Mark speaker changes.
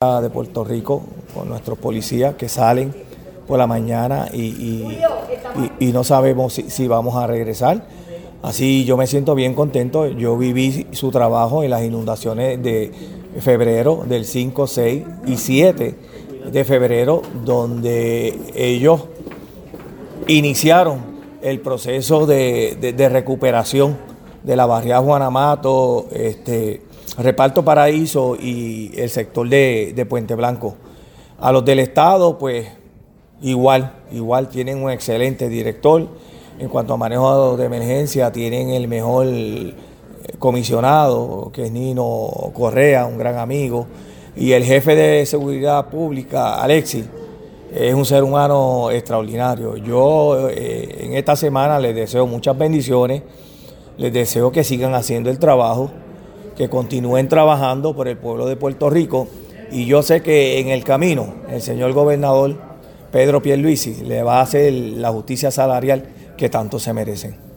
Speaker 1: de Puerto Rico con nuestros policías que salen por la mañana y, no sabemos si, vamos a regresar. Así yo me siento bien contento. Yo viví su trabajo en las inundaciones de febrero del 5, 6 y 7 de febrero, donde ellos iniciaron el proceso de, recuperación de la barriada Juanamato, este, Reparto Paraíso y el sector de, Puente Blanco. A los del Estado, pues igual, igual tienen un excelente director. En cuanto a manejo de emergencia, tienen el mejor comisionado, que es Nino Correa, un gran amigo. Y el jefe de seguridad pública, Alexis, es un ser humano extraordinario. Yo eh, en esta semana les deseo muchas bendiciones, les deseo que sigan haciendo el trabajo que continúen trabajando por el pueblo de Puerto Rico y yo sé que en el camino el señor gobernador Pedro Pierluisi le va a hacer la justicia salarial que tanto se merecen.